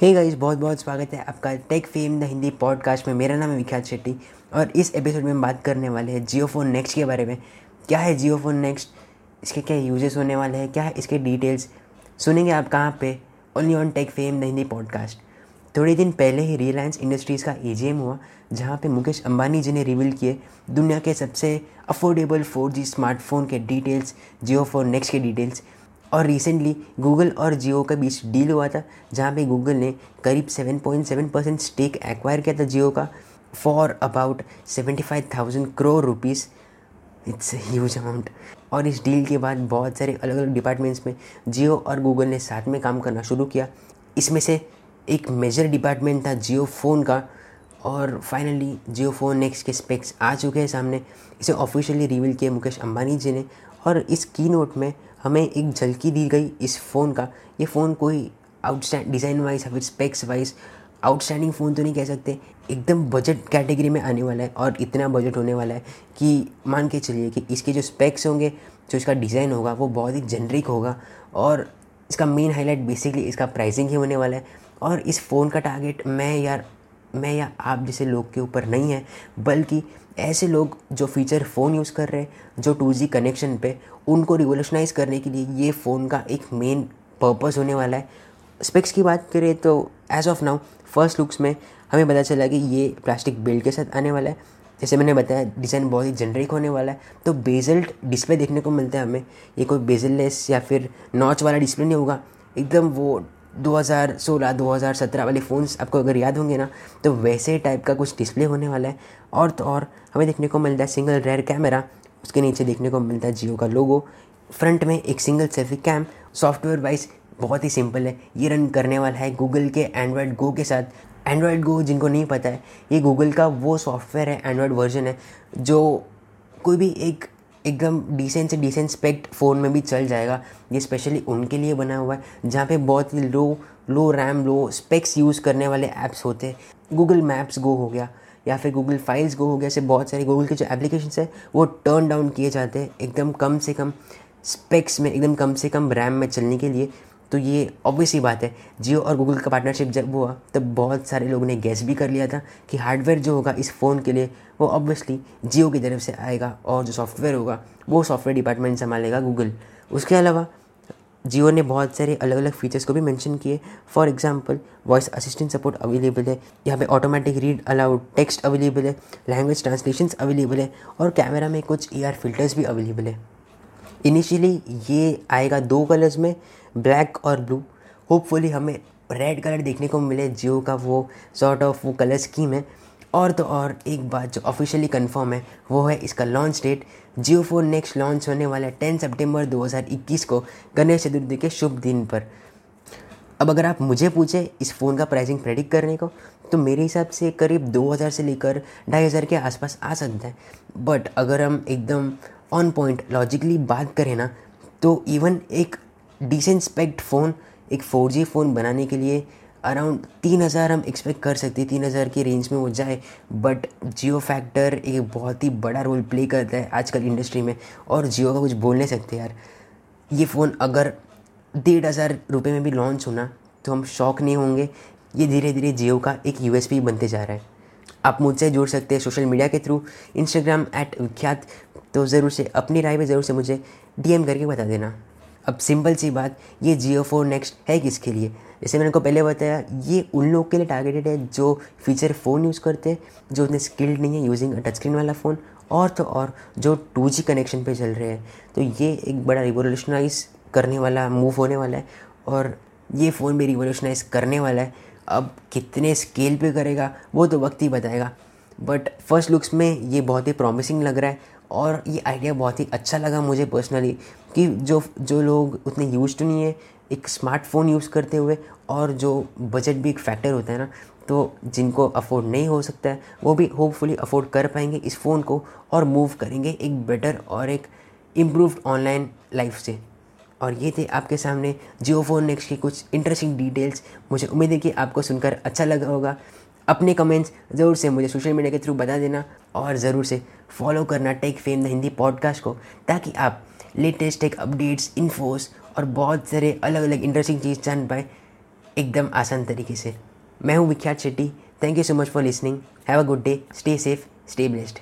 हे hey guys बहुत बहुत स्वागत है आपका Tech Fame the Hindi podcast में। मेरा नाम है विख्यात शेट्टी और इस एपिसोड में हम बात करने वाले हैं जियो फ़ोन नेक्स्ट के बारे में। क्या है जियो फ़ोन नेक्स्ट इसके क्या यूजेस होने वाले हैं? क्या है इसके डिटेल्स सुनेंगे आप कहाँ पे? Only on Tech Fame the Hindi podcast थोड़े दिन पहले ही रिलायंस इंडस्ट्रीज़ का AGM हुआ, जहाँ पे मुकेश अंबानी जी ने रिवील किए दुनिया के सबसे अफोर्डेबल फोर स्मार्टफ़ोन के डिटेल्स जियो फ़ोन नेक्स्ट के डिटेल्स और रिसेंटली गूगल और जियो के बीच डील हुआ था जहाँ पे गूगल ने करीब 7.7 परसेंट स्टेक एक्वायर किया था जियो का for about 75,000 crore rupees it's huge amount और इस डील के बाद बहुत सारे अलग अलग डिपार्टमेंट्स में जियो और गूगल ने साथ में काम करना शुरू किया। इसमें से एक मेजर डिपार्टमेंट था जियो फ़ोन का और फाइनली जियो फ़ोन नेक्स्ट के स्पेक्स आ चुके हैं सामने। इसे ऑफिशियली रिवील किया मुकेश अंबानी जी ने और इस की नोट में हमें एक झलकी दी गई इस फ़ोन का। ये फ़ोन कोई आउटस्टैंड डिज़ाइन वाइज या फिर स्पेक्स वाइज आउटस्टैंडिंग फ़ोन तो नहीं कह सकते। एकदम बजट कैटेगरी में आने वाला है और इतना बजट होने वाला है कि मान के चलिए कि इसके जो स्पेक्स होंगे, जो इसका डिज़ाइन होगा, वो बहुत ही जेनरिक होगा और इसका मेन हाईलाइट बेसिकली इसका प्राइसिंग ही होने वाला है। और इस फ़ोन का टारगेट मैं यार मैं या आप जैसे लोग के ऊपर नहीं है, बल्कि ऐसे लोग जो फीचर फ़ोन यूज़ कर रहे हैं, जो टू जी कनेक्शन पे, उनको रिवोल्यूशनाइज करने के लिए ये फ़ोन का एक मेन पर्पज़ होने वाला है। स्पेक्स की बात करें तो as of now first looks में हमें पता चला कि ये प्लास्टिक बिल्ड के साथ आने वाला है। जैसे मैंने बताया डिज़ाइन बहुत ही जेनरिक होने वाला है। तो बेजल्ट डिस्प्ले देखने को मिलता है हमें। ये कोई बेजललेस या फिर नॉच वाला डिस्प्ले नहीं होगा। एकदम वो 2016 2017 वाले फ़ोन्स आपको अगर याद होंगे ना तो वैसे टाइप का कुछ डिस्प्ले होने वाला है। और तो और हमें देखने को मिलता है सिंगल रेयर कैमरा उसके नीचे देखने को मिलता है जियो का लोगो फ्रंट में एक single selfie cam software wise बहुत ही सिंपल है। ये रन करने वाला है गूगल के एंड्रॉयड गो के साथ। एंड्रॉयड गो जिनको नहीं पता है, ये गूगल का वो सॉफ्टवेयर है एंड्रॉयड वर्जन है, जो कोई भी एक एकदम डिसेंट से डिसेंट स्पेक्ट फ़ोन में भी चल जाएगा। ये स्पेशली उनके लिए बना हुआ है, जहाँ पे बहुत ही low low RAM low specs use करने वाले ऐप्स होते हैं। गूगल मैप्स गो हो गया, या फिर गूगल फाइल्स गो हो गया, ऐसे बहुत सारे गूगल के जो एप्लीकेशन है, वो टर्न डाउन किए जाते हैं एकदम कम से कम स्पेक्स में, एकदम कम से कम रैम में चलने के लिए। तो ये ऑब्वियस ही बात है। जियो और गूगल का पार्टनरशिप जब हुआ, तब बहुत सारे लोगों ने गैस भी कर लिया था कि हार्डवेयर जो होगा इस फ़ोन के लिए, वो ऑब्वियसली जियो की तरफ़ से आएगा और जो सॉफ्टवेयर होगा, वो सॉफ्टवेयर डिपार्टमेंट संभालेगा गूगल उसके अलावा जियो ने बहुत सारे अलग अलग फीचर्स को भी मेंशन किए। For example voice assistant support available है, यहाँ पे automatic read aloud text available है लैंग्वेज ट्रांसलेशन अवेलेबल है, और कैमरा में कुछ एआर फिल्टर्स भी अवेलेबल है। इनिशियली ये आएगा दो कलर्स में ब्लैक और ब्लू होपफुली हमें रेड कलर देखने को मिले, जियो का वो सॉर्ट ऑफ़ वो कलर स्कीम है. और तो और एक बात जो ऑफिशियली कंफर्म है, वो है इसका launch date Jio phone next launch होने वाला है टेन सितंबर 2021 को, गणेश चतुर्थी के शुभ दिन पर. अब अगर आप मुझे पूछे इस फ़ोन का प्राइसिंग प्रेडिक्ट करने को तो मेरे हिसाब से करीब 2000 से लेकर ढाई हज़ार के आसपास आ सकता है. बट अगर हम एकदम ऑन पॉइंट लॉजिकली बात करें ना तो इवन एक डिसेंट स्पेक्ट फ़ोन एक फोर जी फ़ोन बनाने के लिए अराउंड तीन हज़ार हम एक्सपेक्ट कर सकते हैं, तीन हज़ार की रेंज में वो जाए। बट जियो फैक्टर एक बहुत ही बड़ा रोल प्ले करता है आजकल इंडस्ट्री में, और जियो का कुछ बोल नहीं सकते यार। ये फ़ोन अगर डेढ़ हज़ार रुपये में भी लॉन्च होना तो हम शौक नहीं होंगे। ये धीरे धीरे जियो का एक यू बनते जा रहा है। आप मुझसे जुड़ सकते हैं सोशल मीडिया के थ्रू इंस्टाग्राम एट विख्यात तो ज़रूर से अपनी राय में ज़रूर से मुझे डीएम करके बता देना। अब सिंपल सी बात, ये जियो फोर नेक्स्ट है किसके लिए? जैसे मैंने को पहले बताया, ये उन लोग के लिए टारगेटेड है जो फीचर फ़ोन यूज़ करते हैं, जो उतने स्किल्ड नहीं है यूजिंग टच स्क्रीन वाला फ़ोन और तो और जो टू कनेक्शन पे चल रहे हैं। तो ये एक बड़ा रिवोल्यूशनाइज करने वाला मूव होने वाला है, और ये फ़ोन भी रिवोल्यूशनाइज करने वाला है। अब कितने स्केल पे करेगा, वो तो वक्त ही बताएगा। बट फ़र्स्ट लुक्स में ये बहुत ही प्रॉमिसिंग लग रहा है और ये आइडिया बहुत ही अच्छा लगा मुझे पर्सनली कि जो जो लोग उतने यूज़ नहीं है, एक स्मार्टफ़ोन यूज़ करते हुए और जो बजट भी एक फैक्टर होता है ना तो जिनको अफोर्ड नहीं हो सकता है, वो भी होपफुली अफोर्ड कर पाएँगे इस फ़ोन को और मूव करेंगे एक बेटर और एक इम्प्रूव्ड ऑनलाइन लाइफ से। और ये थे आपके सामने जियो फ़ोन नेक्स्ट की कुछ इंटरेस्टिंग डिटेल्स मुझे उम्मीद है कि आपको सुनकर अच्छा लगा होगा। अपने कमेंट्स ज़रूर से मुझे सोशल मीडिया के थ्रू बता देना और ज़रूर से फॉलो करना tech fame the Hindi podcast को, ताकि आप लेटेस्ट टेक अपडेट्स इन्फोस और बहुत सारे अलग अलग इंटरेस्टिंग चीज़ जान पाए एकदम आसान तरीके से। मैं हूँ Vikhyat Shetty. Thank you so much for listening have a good day stay safe stay blessed